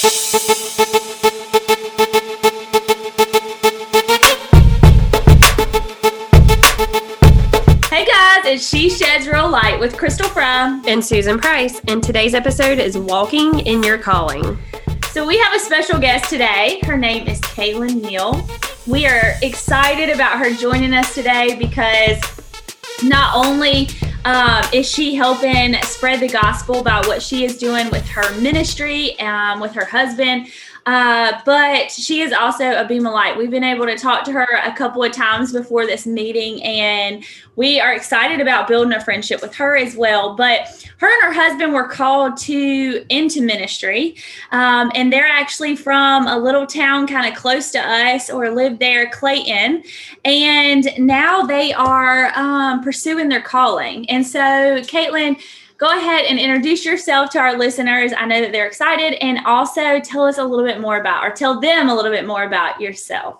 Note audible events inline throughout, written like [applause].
Hey guys, it's She Sheds Real Light with Crystal Fry. and Susan Price, and today's episode is Walking in Your Calling. So we have a special guest today. Her name is Kaylin Neal. We are excited about her joining us today because not only um, is she helping spread the gospel about what she is doing with her ministry, um, with her husband, uh, but she is also a beam of light. We've been able to talk to her a couple of times before this meeting, and we are excited about building a friendship with her as well. But her and her husband were called to into ministry, um, and they're actually from a little town kind of close to us, or live there, Clayton. And now they are um, pursuing their calling. And so, Caitlin go ahead and introduce yourself to our listeners. I know that they're excited, and also tell us a little bit more about, or tell them a little bit more about yourself.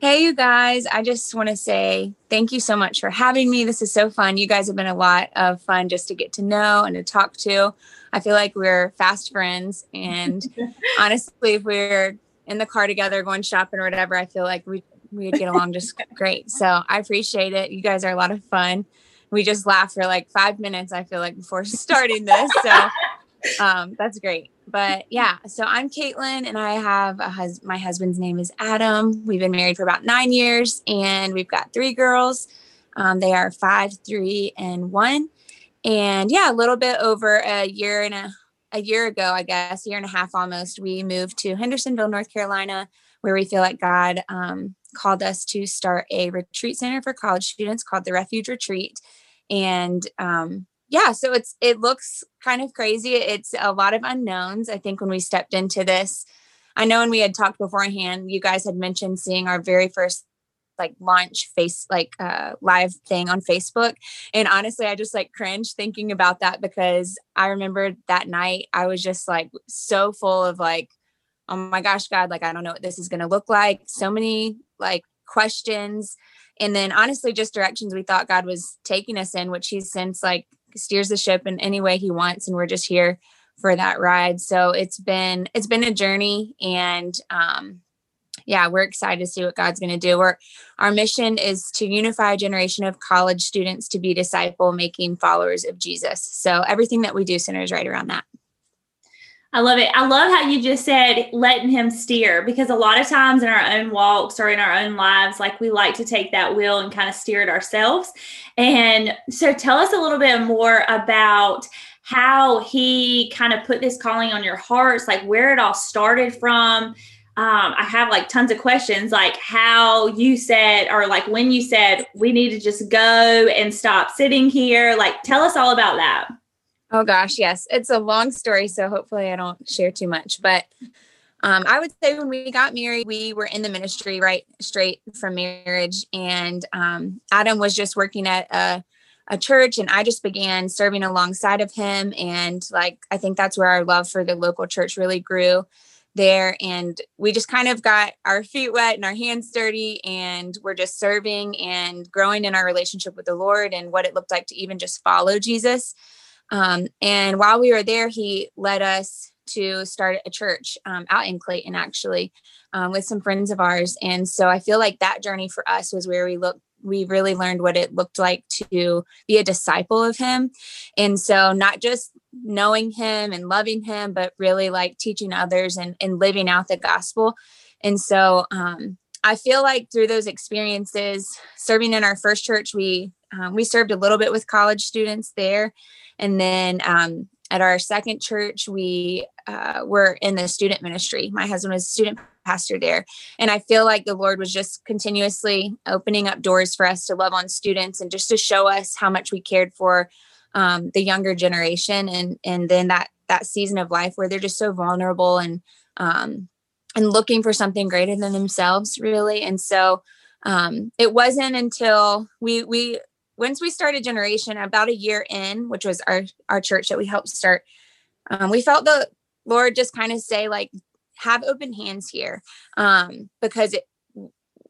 Hey, you guys. I just want to say thank you so much for having me. This is so fun. You guys have been a lot of fun just to get to know and to talk to. I feel like we're fast friends. And [laughs] honestly, if we're in the car together going shopping or whatever, I feel like we, we would get along just great. So I appreciate it. You guys are a lot of fun we just laugh for like five minutes i feel like before [laughs] starting this so [laughs] um, that's great. But yeah so i'm caitlin and i have a hus- my husband's name is adam. We've been married for about nine years and we've got three girls. Um, they are five three and one. And yeah a little bit over a year and a, a year ago i guess a year and a half almost we moved to hendersonville north carolina where we feel like god um, called us to start a retreat center for college students called the refuge retreat and um, yeah so it's it looks kind of crazy. It's a lot of unknowns i think when we stepped into this. I know when we had talked beforehand you guys had mentioned seeing our very first like launch face like uh live thing on facebook. And honestly i just like cringe thinking about that because i remember that night i was just like so full of like oh my gosh god like i don't know what this is to look like. So many like questions and then honestly just directions we thought god was taking us in which he's since like steers the ship in any way he wants and we're just here for that ride. So it's been it's been a journey and um yeah we're excited to see what god's going to do. We're, our mission is to unify a generation of college students to be disciple making followers of jesus. So everything that we do centers right around that I love it. I love how you just said letting him steer because a lot of times in our own walks or in our own lives, like we like to take that wheel and kind of steer it ourselves. And so tell us a little bit more about how he kind of put this calling on your hearts, like where it all started from. Um, I have like tons of questions, like how you said, or like when you said, we need to just go and stop sitting here. Like, tell us all about that. Oh gosh, yes. It's a long story, so hopefully I don't share too much. But um, I would say when we got married, we were in the ministry right straight from marriage, and um, Adam was just working at a, a church, and I just began serving alongside of him. And like I think that's where our love for the local church really grew there and we just kind of got our feet wet and our hands dirty and we're just serving and growing in our relationship with the lord and what it looked like to even just follow jesus um, and while we were there, he led us to start a church um, out in Clayton, actually, um, with some friends of ours. And so I feel like that journey for us was where we looked. We really learned what it looked like to be a disciple of him. And so, not just knowing him and loving him, but really like teaching others and, and living out the gospel. And so, um, I feel like through those experiences, serving in our first church, we um, we served a little bit with college students there, and then um, at our second church, we uh, were in the student ministry. My husband was student pastor there. And I feel like the Lord was just continuously opening up doors for us to love on students and just to show us how much we cared for um, the younger generation. And and then that that season of life where they're just so vulnerable and um, and looking for something greater than themselves, really. And so um, it wasn't until we we once we started generation about a year in which was our our church that we helped start um, we felt the lord just kind of say like have open hands here um, because it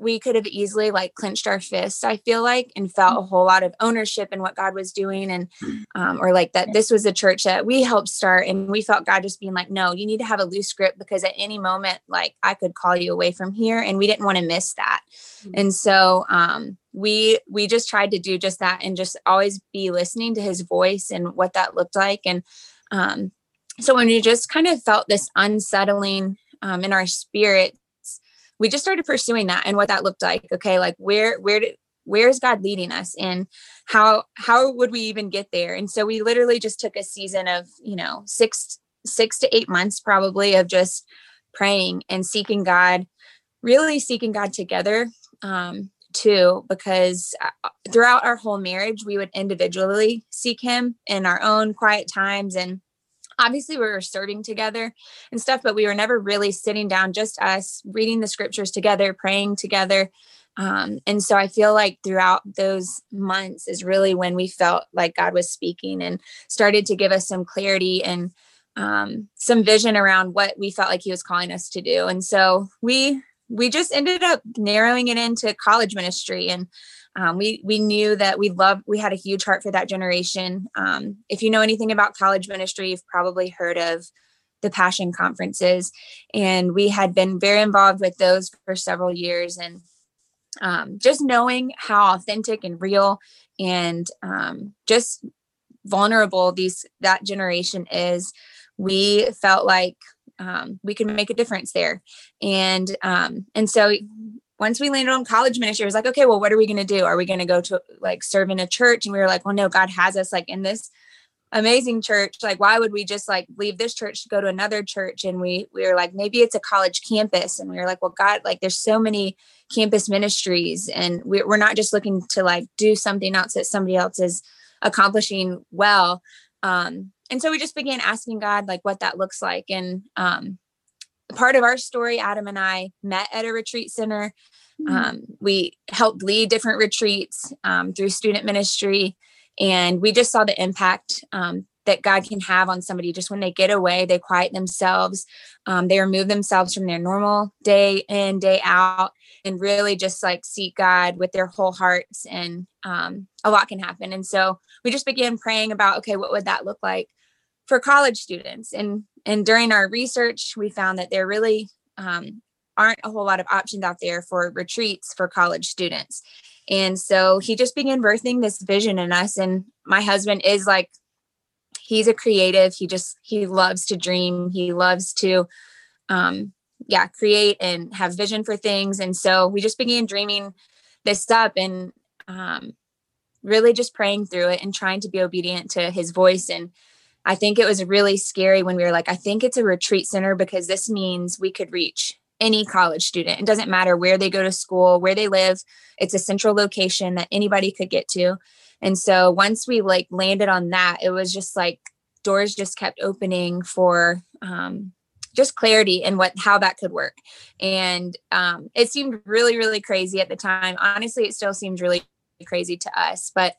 we could have easily like clenched our fists i feel like and felt a whole lot of ownership in what god was doing and um, or like that this was a church that we helped start and we felt god just being like no you need to have a loose grip because at any moment like i could call you away from here and we didn't want to miss that. Mm-hmm. and so um, we we just tried to do just that and just always be listening to his voice and what that looked like and um, so when we just kind of felt this unsettling um, in our spirit we just started pursuing that and what that looked like okay like where where did where is god leading us and how how would we even get there? And so we literally just took a season of you know six six to eight months probably of just praying and seeking god really seeking god together um too because uh, throughout our whole marriage we would individually seek him in our own quiet times and obviously we were serving together and stuff but we were never really sitting down just us reading the scriptures together praying together um, and so i feel like throughout those months is really when we felt like god was speaking and started to give us some clarity and um, some vision around what we felt like he was calling us to do and so we we just ended up narrowing it into college ministry and um, we we knew that we loved we had a huge heart for that generation. Um, if you know anything about college ministry you've probably heard of the passion conferences. And we had been very involved with those for several years. And um, just knowing how authentic and real and um, just vulnerable these that generation is we felt like um, we could make a difference there. And um, and so once we landed on college ministry, it was like, okay, well, what are we going to do? Are we going to go to like serve in a church? And we were like, well, no, God has us like in this amazing church. Like, why would we just like leave this church to go to another church? And we we were like, maybe it's a college campus. And we were like, well, God, like there's so many campus ministries, and we, we're not just looking to like do something else that somebody else is accomplishing well. Um, and so we just began asking God like what that looks like. And um, part of our story, Adam and I met at a retreat center. Mm-hmm. Um, we helped lead different retreats um, through student ministry, and we just saw the impact um, that God can have on somebody just when they get away, they quiet themselves, um, they remove themselves from their normal day in, day out, and really just like seek God with their whole hearts. And um, a lot can happen. And so we just began praying about, okay, what would that look like for college students? And and during our research, we found that there really um, aren't a whole lot of options out there for retreats for college students. And so he just began birthing this vision in us. And my husband is like, he's a creative. He just, he loves to dream. He loves to, um, yeah, create and have vision for things. And so we just began dreaming this up and um, really just praying through it and trying to be obedient to his voice and I think it was really scary when we were like, I think it's a retreat center because this means we could reach any college student. It doesn't matter where they go to school, where they live. It's a central location that anybody could get to. And so once we like landed on that, it was just like doors just kept opening for um, just clarity and what how that could work. And um, it seemed really, really crazy at the time. Honestly, it still seems really crazy to us, but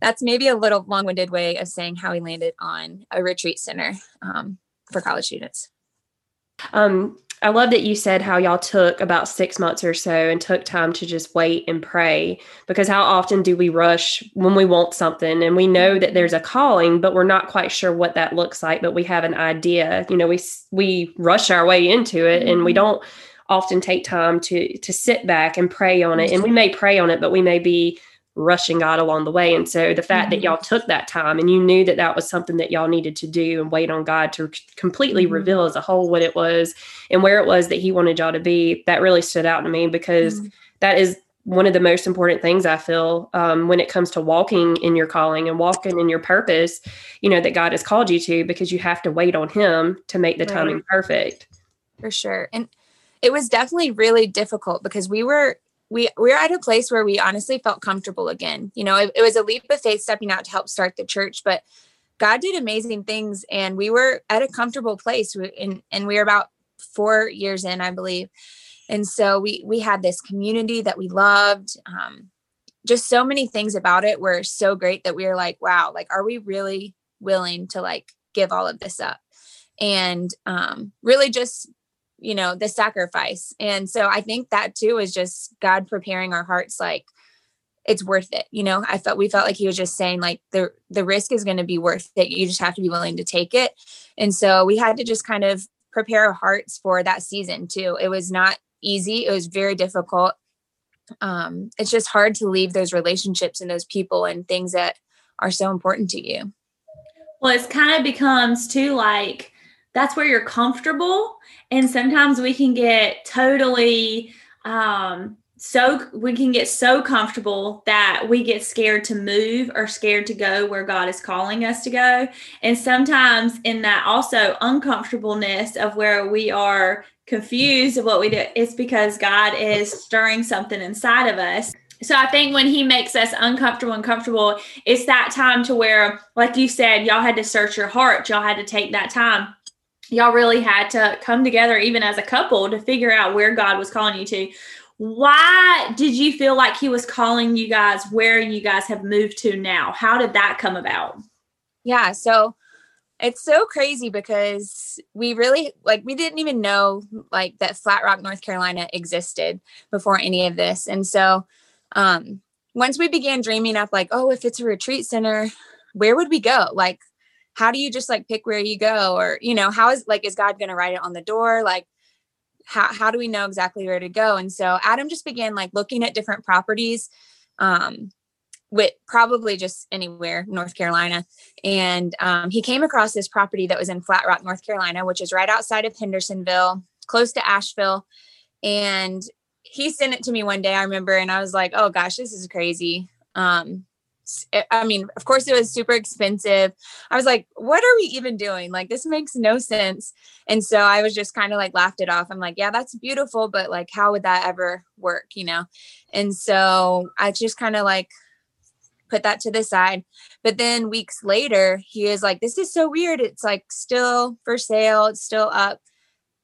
that's maybe a little long-winded way of saying how we landed on a retreat center um, for college students. Um, I love that you said how y'all took about six months or so and took time to just wait and pray because how often do we rush when we want something and we know that there's a calling but we're not quite sure what that looks like but we have an idea you know we we rush our way into it and we mm-hmm. don't often take time to to sit back and pray on it and we may pray on it but we may be rushing God along the way. And so the fact mm-hmm. that y'all took that time and you knew that that was something that y'all needed to do and wait on God to completely mm-hmm. reveal as a whole what it was and where it was that He wanted y'all to be, that really stood out to me because mm-hmm. that is one of the most important things I feel um, when it comes to walking in your calling and walking in your purpose, you know, that God has called you to because you have to wait on Him to make the right. timing perfect. For sure. And it was definitely really difficult because we were we we're at a place where we honestly felt comfortable again. You know, it, it, was a leap of faith stepping out to help start the church, but God did amazing things, and we were at a comfortable place. And and we were about four years in, I believe, and so we we had this community that we loved. Um, just so many things about it were so great that we were like, wow, like, are we really willing to like give all of this up? And um, really just you know the sacrifice. And so i think that too is just god preparing our hearts like it's worth it you know? I felt we felt like he was just saying like the the risk is going to be worth it. You just have to be willing to take it. And so we had to just kind of prepare our hearts for that season too. It was not easy. It was very difficult. Um it's just hard to leave those relationships and those people and things that are so important to you. Well it's kind of becomes too like that's where you're comfortable. And sometimes we can get totally um, so we can get so comfortable that we get scared to move or scared to go where God is calling us to go. And sometimes in that also uncomfortableness of where we are confused of what we do, it's because God is stirring something inside of us. So I think when he makes us uncomfortable and comfortable, it's that time to where, like you said, y'all had to search your heart. Y'all had to take that time y'all really had to come together even as a couple to figure out where God was calling you to. Why did you feel like he was calling you guys where you guys have moved to now? How did that come about? Yeah, so it's so crazy because we really like we didn't even know like that Flat Rock, North Carolina existed before any of this. And so um once we began dreaming up like, oh, if it's a retreat center, where would we go? Like how do you just like pick where you go? Or you know how is like is god going to write it on the door? Like how, how do we know exactly where to go? And so adam just began like looking at different properties um with probably just anywhere north carolina. And um, he came across this property that was in flat rock north carolina which is right outside of hendersonville close to asheville. And he sent it to me one day i remember and i was like oh gosh this is crazy. Um I mean, of course, it was super expensive. I was like, what are we even doing? Like, this makes no sense. And so I was just kind of like laughed it off. I'm like, yeah, that's beautiful, but like, how would that ever work, you know? And so I just kind of like put that to the side. But then weeks later, he is like, this is so weird. It's like still for sale, it's still up.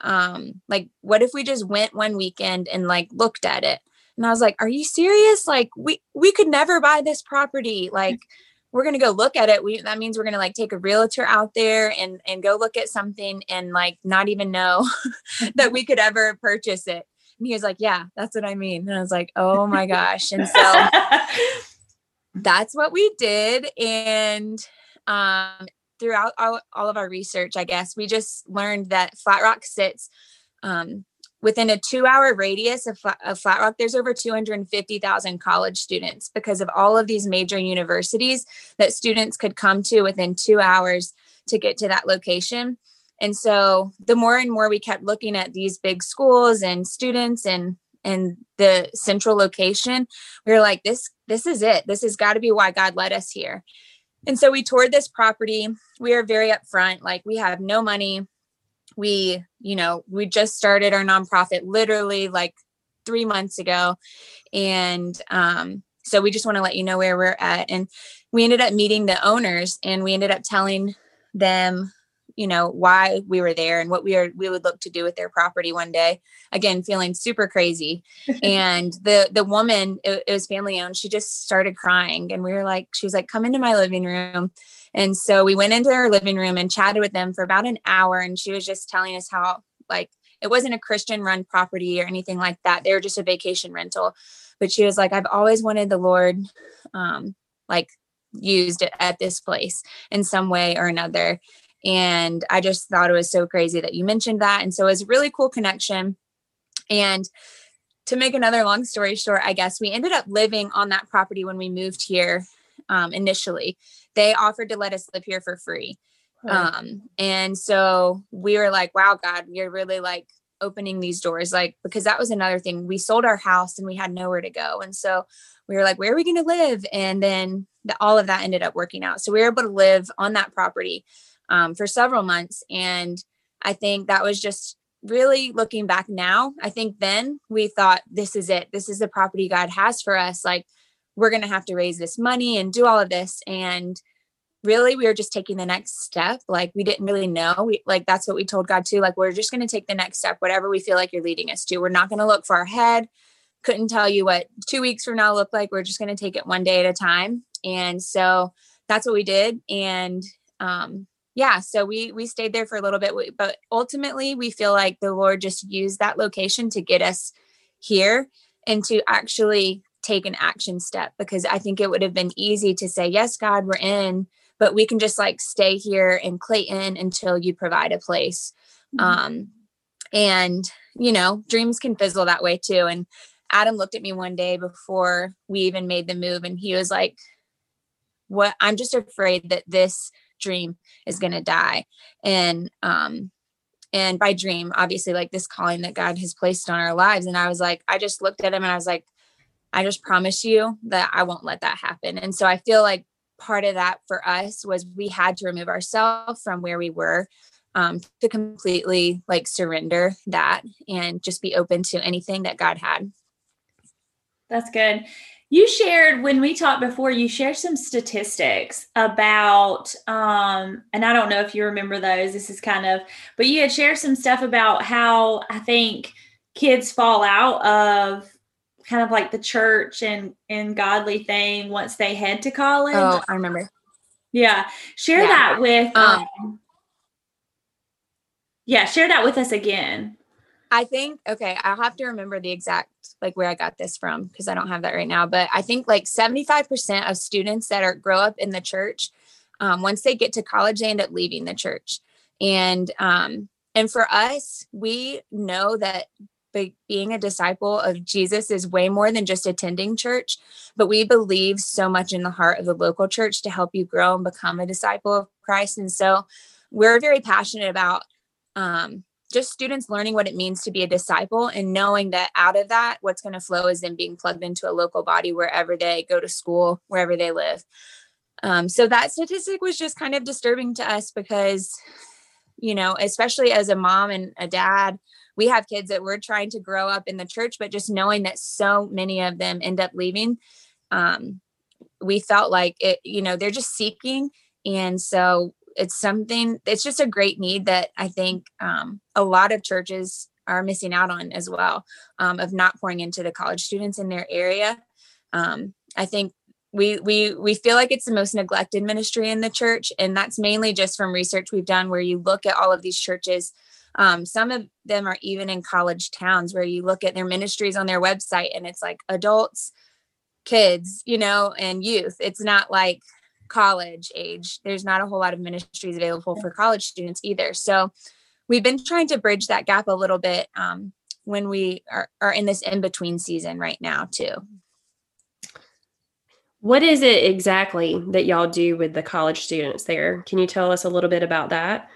Um, like, what if we just went one weekend and like looked at it? And I was like, "Are you serious? Like we we could never buy this property. Like [laughs] we're going to go look at it. We that means we're going to like take a realtor out there and and go look at something and like not even know [laughs] that we could ever purchase it." And he was like, "Yeah, that's what I mean." And I was like, "Oh my gosh." And so [laughs] that's what we did and um throughout all, all of our research, I guess, we just learned that Flat Rock sits um, within a two hour radius of, of Flat Rock, there's over 250,000 college students because of all of these major universities that students could come to within two hours to get to that location. And so the more and more we kept looking at these big schools and students and and the central location, we were like, this, this is it. This has got to be why God led us here. And so we toured this property. We are very upfront, like we have no money we you know we just started our nonprofit literally like three months ago. And um, so we just want to let you know where we're at. And we ended up meeting the owners and we ended up telling them you know why we were there and what we are we would look to do with their property one day again feeling super crazy [laughs] and the the woman it, it was family owned she just started crying and we were like she was like come into my living room and so we went into her living room and chatted with them for about an hour. And she was just telling us how, like, it wasn't a Christian run property or anything like that. They were just a vacation rental. But she was like, I've always wanted the Lord, um, like, used at this place in some way or another. And I just thought it was so crazy that you mentioned that. And so it was a really cool connection. And to make another long story short, I guess we ended up living on that property when we moved here um, initially they offered to let us live here for free. Um, and so we were like, wow, God, you're really like opening these doors. Like, because that was another thing. We sold our house and we had nowhere to go. And so we were like, where are we going to live? And then the, all of that ended up working out. So we were able to live on that property um, for several months. And I think that was just really looking back now. I think then we thought, this is it. This is the property God has for us. Like, we're going to have to raise this money and do all of this and really we were just taking the next step like we didn't really know we like that's what we told god too like we're just going to take the next step whatever we feel like you're leading us to we're not going to look far ahead couldn't tell you what two weeks from now look like we're just going to take it one day at a time and so that's what we did and um yeah, so we we stayed there for a little bit, but ultimately we feel like the Lord just used that location to get us here and to actually take an action step because I think it would have been easy to say, "Yes, God, we're in," but we can just like stay here in Clayton until you provide a place. Mm-hmm. Um, and you know, dreams can fizzle that way too. And Adam looked at me one day before we even made the move, and he was like, "What? I'm just afraid that this." Dream is going to die. And um and by dream obviously like this calling that god has placed on our lives. And i was like i just looked at him and i was like i just promise you that i won't let that happen. And so i feel like part of that for us was we had to remove ourselves from where we were um, to completely like surrender that and just be open to anything that god had. That's good you shared when we talked before you shared some statistics about um and i don't know if you remember those this is kind of but you had shared some stuff about how i think kids fall out of kind of like the church and and godly thing once they head to college. Oh i remember. Yeah. Share yeah. that with um, um yeah share that with us again I think okay, I'll have to remember the exact like where I got this from because I don't have that right now. But I think like 75% of students that are grow up in the church, um, once they get to college, they end up leaving the church. And um, and for us, we know that being a disciple of Jesus is way more than just attending church, but we believe so much in the heart of the local church to help you grow and become a disciple of Christ. And so we're very passionate about um, just students learning what it means to be a disciple and knowing that out of that, what's going to flow is them being plugged into a local body wherever they go to school, wherever they live. Um, so that statistic was just kind of disturbing to us because, you know, especially as a mom and a dad, we have kids that we're trying to grow up in the church, but just knowing that so many of them end up leaving, um, we felt like it, you know, they're just seeking. And so it's something it's just a great need that i think um, a lot of churches are missing out on as well um, of not pouring into the college students in their area. Um, i think we we we feel like it's the most neglected ministry in the church and that's mainly just from research we've done where you look at all of these churches. Um, some of them are even in college towns where you look at their ministries on their website and it's like adults kids you know and youth. It's not like college age. There's not a whole lot of ministries available for college students either. So we've been trying to bridge that gap a little bit um, when we are, are in this in between season right now, too. What is it exactly that y'all do with the college students there? Can you tell us a little bit about that?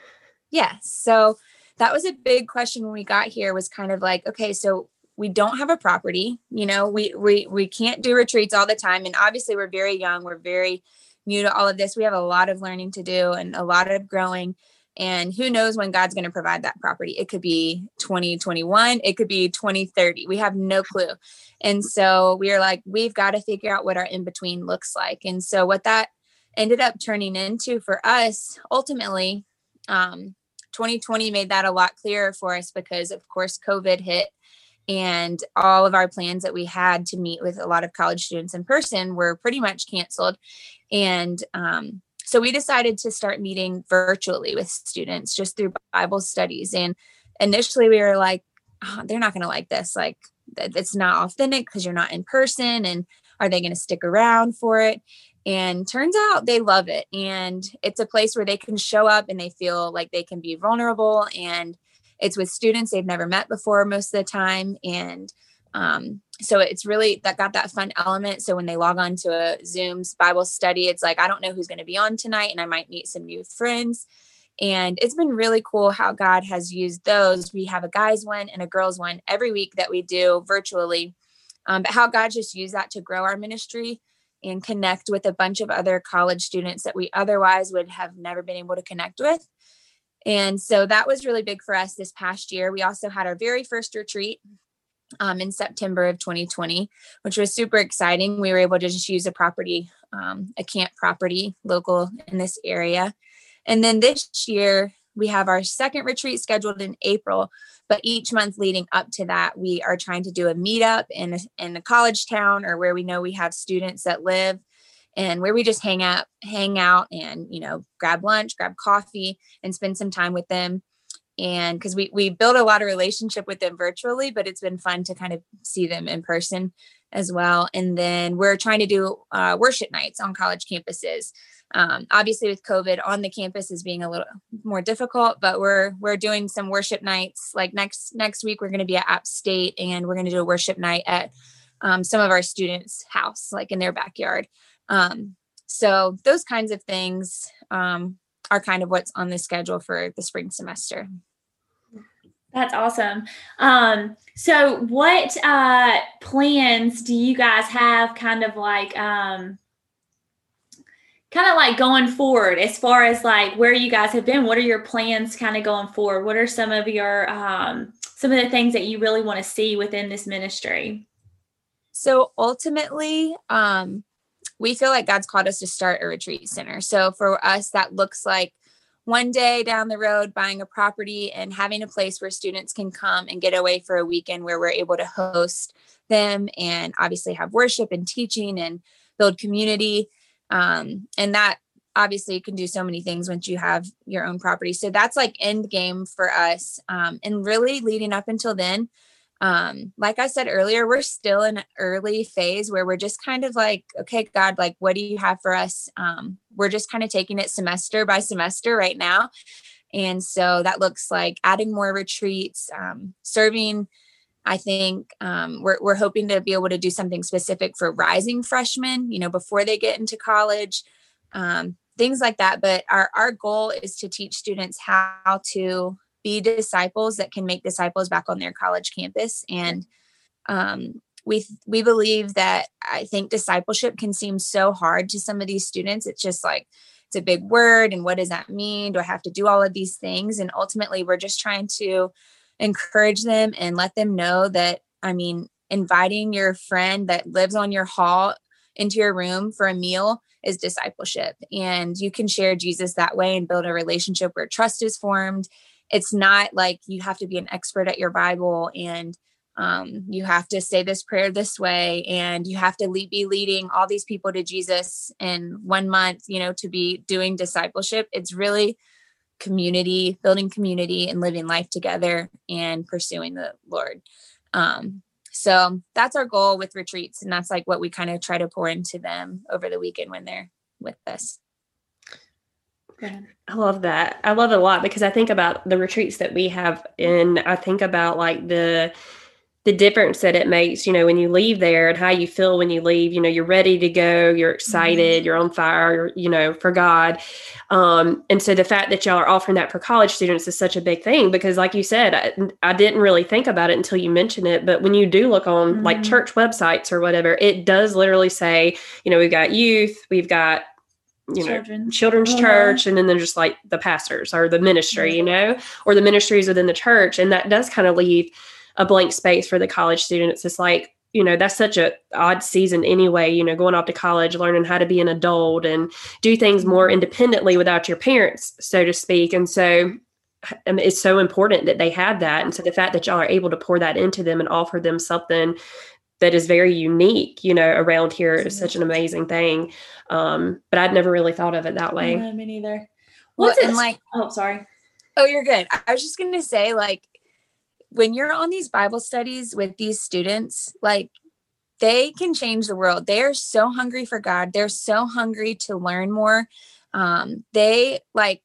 Yes. So that was a big question when we got here was kind of like, okay, so we don't have a property, you know, we we we can't do retreats all the time and obviously we're very young, we're very new to all of this. We have a lot of learning to do and a lot of growing. And who knows when God's going to provide that property? It could be 2021, it could be 2030. We have no clue. And so we are like, we've got to figure out what our in between looks like. And so what that ended up turning into for us ultimately, um, 2020 made that a lot clearer for us because, of course, COVID hit and all of our plans that we had to meet with a lot of college students in person were pretty much canceled. And um, so we decided to start meeting virtually with students just through bible studies. And initially we were like oh, they're not going to like this. Like it's not authentic because you're not in person and are they going to stick around for it? And turns out they love it. And it's a place where they can show up and they feel like they can be vulnerable. And it's with students they've never met before most of the time. And um, so it's really that got that fun element. So when they log on to a Zoom's Bible study, it's like, I don't know who's going to be on tonight, and I might meet some new friends. And it's been really cool how God has used those. We have a guys one and a girls one every week that we do virtually. Um, but how God just used that to grow our ministry and connect with a bunch of other college students that we otherwise would have never been able to connect with. And so that was really big for us this past year. We also had our very first retreat um, in September of 2020, which was super exciting. We were able to just use a property, um, a camp property local in this area. And then this year, we have our second retreat scheduled in April, but each month leading up to that, we are trying to do a meetup in in a college town or where we know we have students that live and where we just hang out, hang out and, you know, grab lunch, grab coffee and spend some time with them. And because we, we build a lot of relationship with them virtually, but it's been fun to kind of see them in person as well. And then we're trying to do uh, worship nights on college campuses. Um, obviously, with COVID on the campus is being a little more difficult, but we're we're doing some worship nights. Like next next week, we're going to be at App State, and we're going to do a worship night at um, some of our students' house, like in their backyard. Um, so those kinds of things um, are kind of what's on the schedule for the spring semester. That's awesome. Um, so, what uh, plans do you guys have? Kind of like, um, kind of like going forward, as far as like where you guys have been. What are your plans, kind of going forward? What are some of your um, some of the things that you really want to see within this ministry? So ultimately, um, we feel like God's called us to start a retreat center. So for us, that looks like one day down the road buying a property and having a place where students can come and get away for a weekend where we're able to host them and obviously have worship and teaching and build community um, and that obviously can do so many things once you have your own property so that's like end game for us um, and really leading up until then um like i said earlier we're still in an early phase where we're just kind of like okay god like what do you have for us? Um we're just kind of taking it semester by semester right now. And so that looks like adding more retreats um, serving i think um, we're, we're hoping to be able to do something specific for rising freshmen you know before they get into college um, things like that. But our, our goal is to teach students how to be disciples that can make disciples back on their college campus. And um, we we believe that i think discipleship can seem so hard to some of these students. It's just like it's a big word and what does that mean? Do i have to do all of these things? And ultimately we're just trying to encourage them and let them know that i mean inviting your friend that lives on your hall into your room for a meal is discipleship. And you can share jesus that way and build a relationship where trust is formed it's not like you have to be an expert at your Bible and um, you have to say this prayer this way and you have to le- be leading all these people to Jesus in one month, you know, to be doing discipleship. It's really community, building community and living life together and pursuing the Lord. Um, so that's our goal with retreats. And that's like what we kind of try to pour into them over the weekend when they're with us. I love that. I love it a lot because I think about the retreats that we have and I think about like the the difference that it makes, you know, when you leave there and how you feel when you leave, you know, you're ready to go, you're excited, mm-hmm. you're on fire, you know, for God. Um, and so the fact that y'all are offering that for college students is such a big thing because like you said, I, I didn't really think about it until you mentioned it, but when you do look on mm-hmm. like church websites or whatever, it does literally say, you know, we've got youth, we've got you know Children. children's uh-huh. church and then there's just like the pastors or the ministry you know or the ministries within the church and that does kind of leave a blank space for the college students it's like you know that's such a odd season anyway you know going off to college learning how to be an adult and do things more mm-hmm. independently without your parents so to speak and so it's so important that they have that and so the fact that y'all are able to pour that into them and offer them something that is very unique, you know, around here is such an amazing thing. Um, but I'd never really thought of it that way. No, me neither. What's well, it like? Oh, sorry. Oh, you're good. I was just gonna say, like, when you're on these Bible studies with these students, like they can change the world. They are so hungry for God. They're so hungry to learn more. Um, they like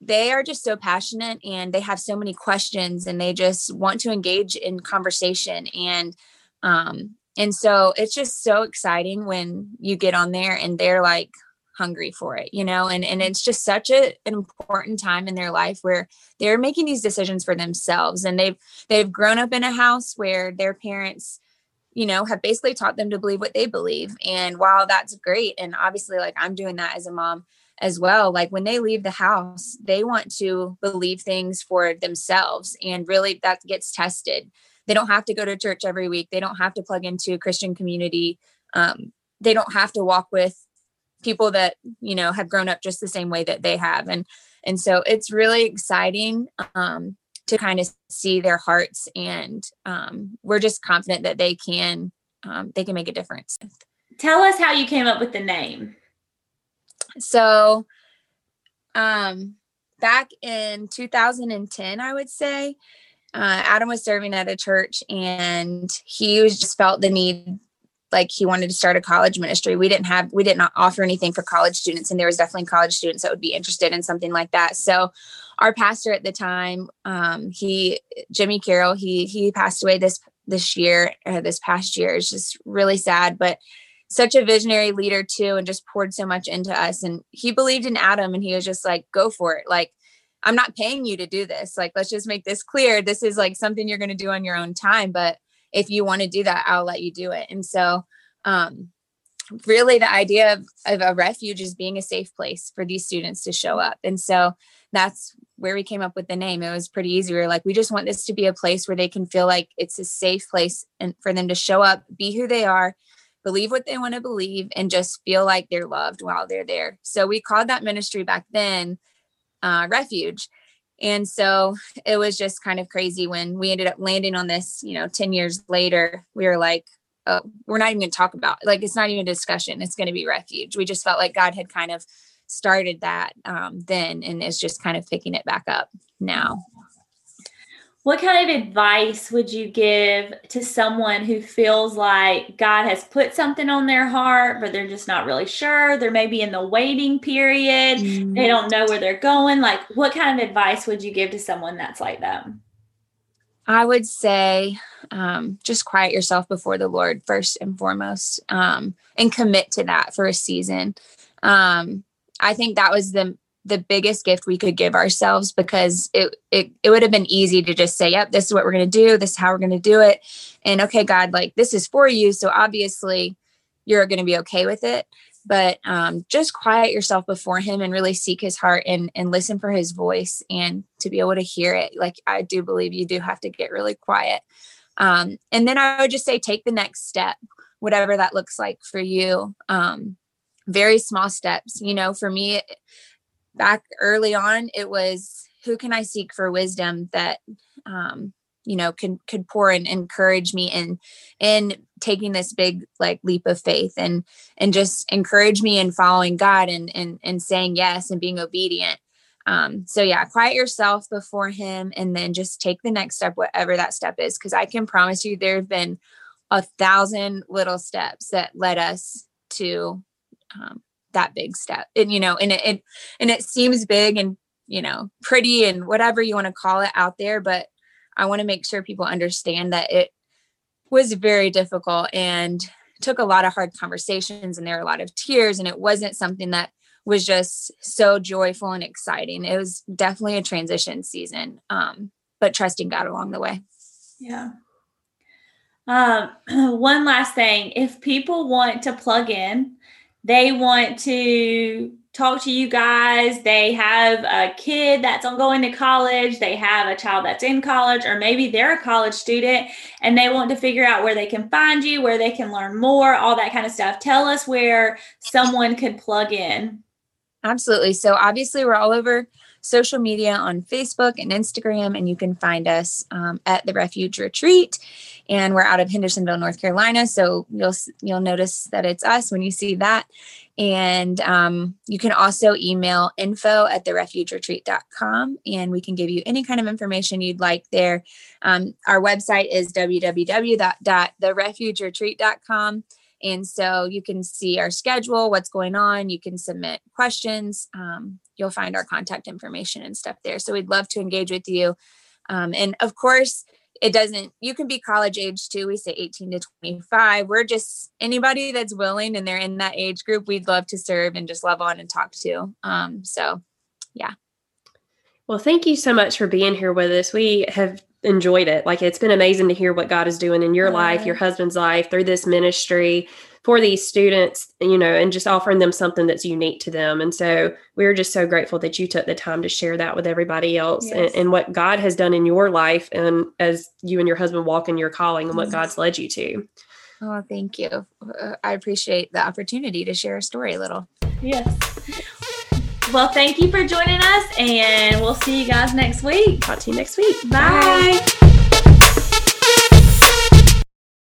they are just so passionate and they have so many questions and they just want to engage in conversation and um, and so it's just so exciting when you get on there and they're like hungry for it, you know, and, and it's just such a, an important time in their life where they're making these decisions for themselves. And they've they've grown up in a house where their parents you know have basically taught them to believe what they believe. And while that's great and obviously like i'm doing that as a mom as well like when they leave the house they want to believe things for themselves and really that gets tested they don't have to go to church every week. They don't have to plug into a christian community. Um, they don't have to walk with people that you know have grown up just the same way that they have. And and so it's really exciting um, to kind of see their hearts and um, we're just confident that they can um, they can make a difference. Tell us how you came up with the name. So, um, back in 2010, I would say, uh, Adam was serving at a church and he was just felt the need like he wanted to start a college ministry. We didn't have, we did not offer anything for college students, and there was definitely college students that would be interested in something like that. So, our pastor at the time, um, he Jimmy Carroll, he he passed away this this year, uh, this past year. It's just really sad, but such a visionary leader too, and just poured so much into us. And he believed in Adam, and he was just like, "Go for it!" Like. I'm not paying you to do this. Like, let's just make this clear. This is like something you're going to do on your own time. But if you want to do that, I'll let you do it. And so, um, really, the idea of, of a refuge is being a safe place for these students to show up. And so, that's where we came up with the name. It was pretty easy. We were like, we just want this to be a place where they can feel like it's a safe place and for them to show up, be who they are, believe what they want to believe, and just feel like they're loved while they're there. So we called that ministry back then uh, Refuge. And so it was just kind of crazy when we ended up landing on this, you know, 10 years later, we were like, oh, we're not even going to talk about like it's not even a discussion. It's going to be refuge. We just felt like God had kind of started that um, then and is just kind of picking it back up now. What kind of advice would you give to someone who feels like God has put something on their heart, but they're just not really sure? They're maybe in the waiting period. Mm-hmm. They don't know where they're going. Like, what kind of advice would you give to someone that's like them? I would say um, just quiet yourself before the Lord first and foremost um, and commit to that for a season. Um, I think that was the the biggest gift we could give ourselves because it it, it would have been easy to just say yep this is what we're going to do. This is how we're going to do it. And okay god like this is for you. So obviously you're going to be okay with it. But um, just quiet yourself before him and really seek his heart and and listen for his voice and to be able to hear it. Like i do believe you do have to get really quiet. Um, and then i would just say take the next step whatever that looks like for you. Um, very small steps. You know for me back early on it was who can i seek for wisdom that um you know can could pour and encourage me in in taking this big like leap of faith and and just encourage me in following god and and and saying yes and being obedient. Um so yeah quiet yourself before him and then just take the next step whatever that step is because i can promise you there have been a thousand little steps that led us to um, that big step. And you know and it, it and it seems big and you know pretty and whatever you want to call it out there but i want to make sure people understand that it was very difficult and took a lot of hard conversations and there were a lot of tears and it wasn't something that was just so joyful and exciting. It was definitely a transition season um, but trusting god along the way. Yeah. Um, [clears throat] one last thing. If people want to plug in they want to talk to you guys. They have a kid that's on going to college. They have a child that's in college, or maybe they're a college student and they want to figure out where they can find you, where they can learn more, all that kind of stuff. Tell us where someone could plug in. Absolutely. So, obviously, we're all over social media on Facebook and Instagram, and you can find us um, at the Refuge Retreat and we're out of Hendersonville, North Carolina. So you'll you'll notice that it's us when you see that. And um, you can also email info at therefugeretreat.com and we can give you any kind of information you'd like there. Um, our website is www.therefugeretreat.com. And so you can see our schedule, what's going on. You can submit questions. Um, you'll find our contact information and stuff there. So we'd love to engage with you. Um, and of course, it doesn't you can be college age too we say 18 to 25 we're just anybody that's willing and they're in that age group we'd love to serve and just love on and talk to. Um so yeah. Well thank you so much for being here with us. We have enjoyed it like it's been amazing to hear what god is doing in your life your husband's life through this ministry for these students, you know, and just offering them something that's unique to them. And so we're just so grateful that you took the time to share that with everybody else yes. and, and, what God has done in your life and as you and your husband walk in your calling and what God's led you to. Oh, thank you. Uh, I appreciate the opportunity to share a story a little. Yes. Well, thank you for joining us, and we'll see you guys next week. Talk to you next week. Bye. Bye.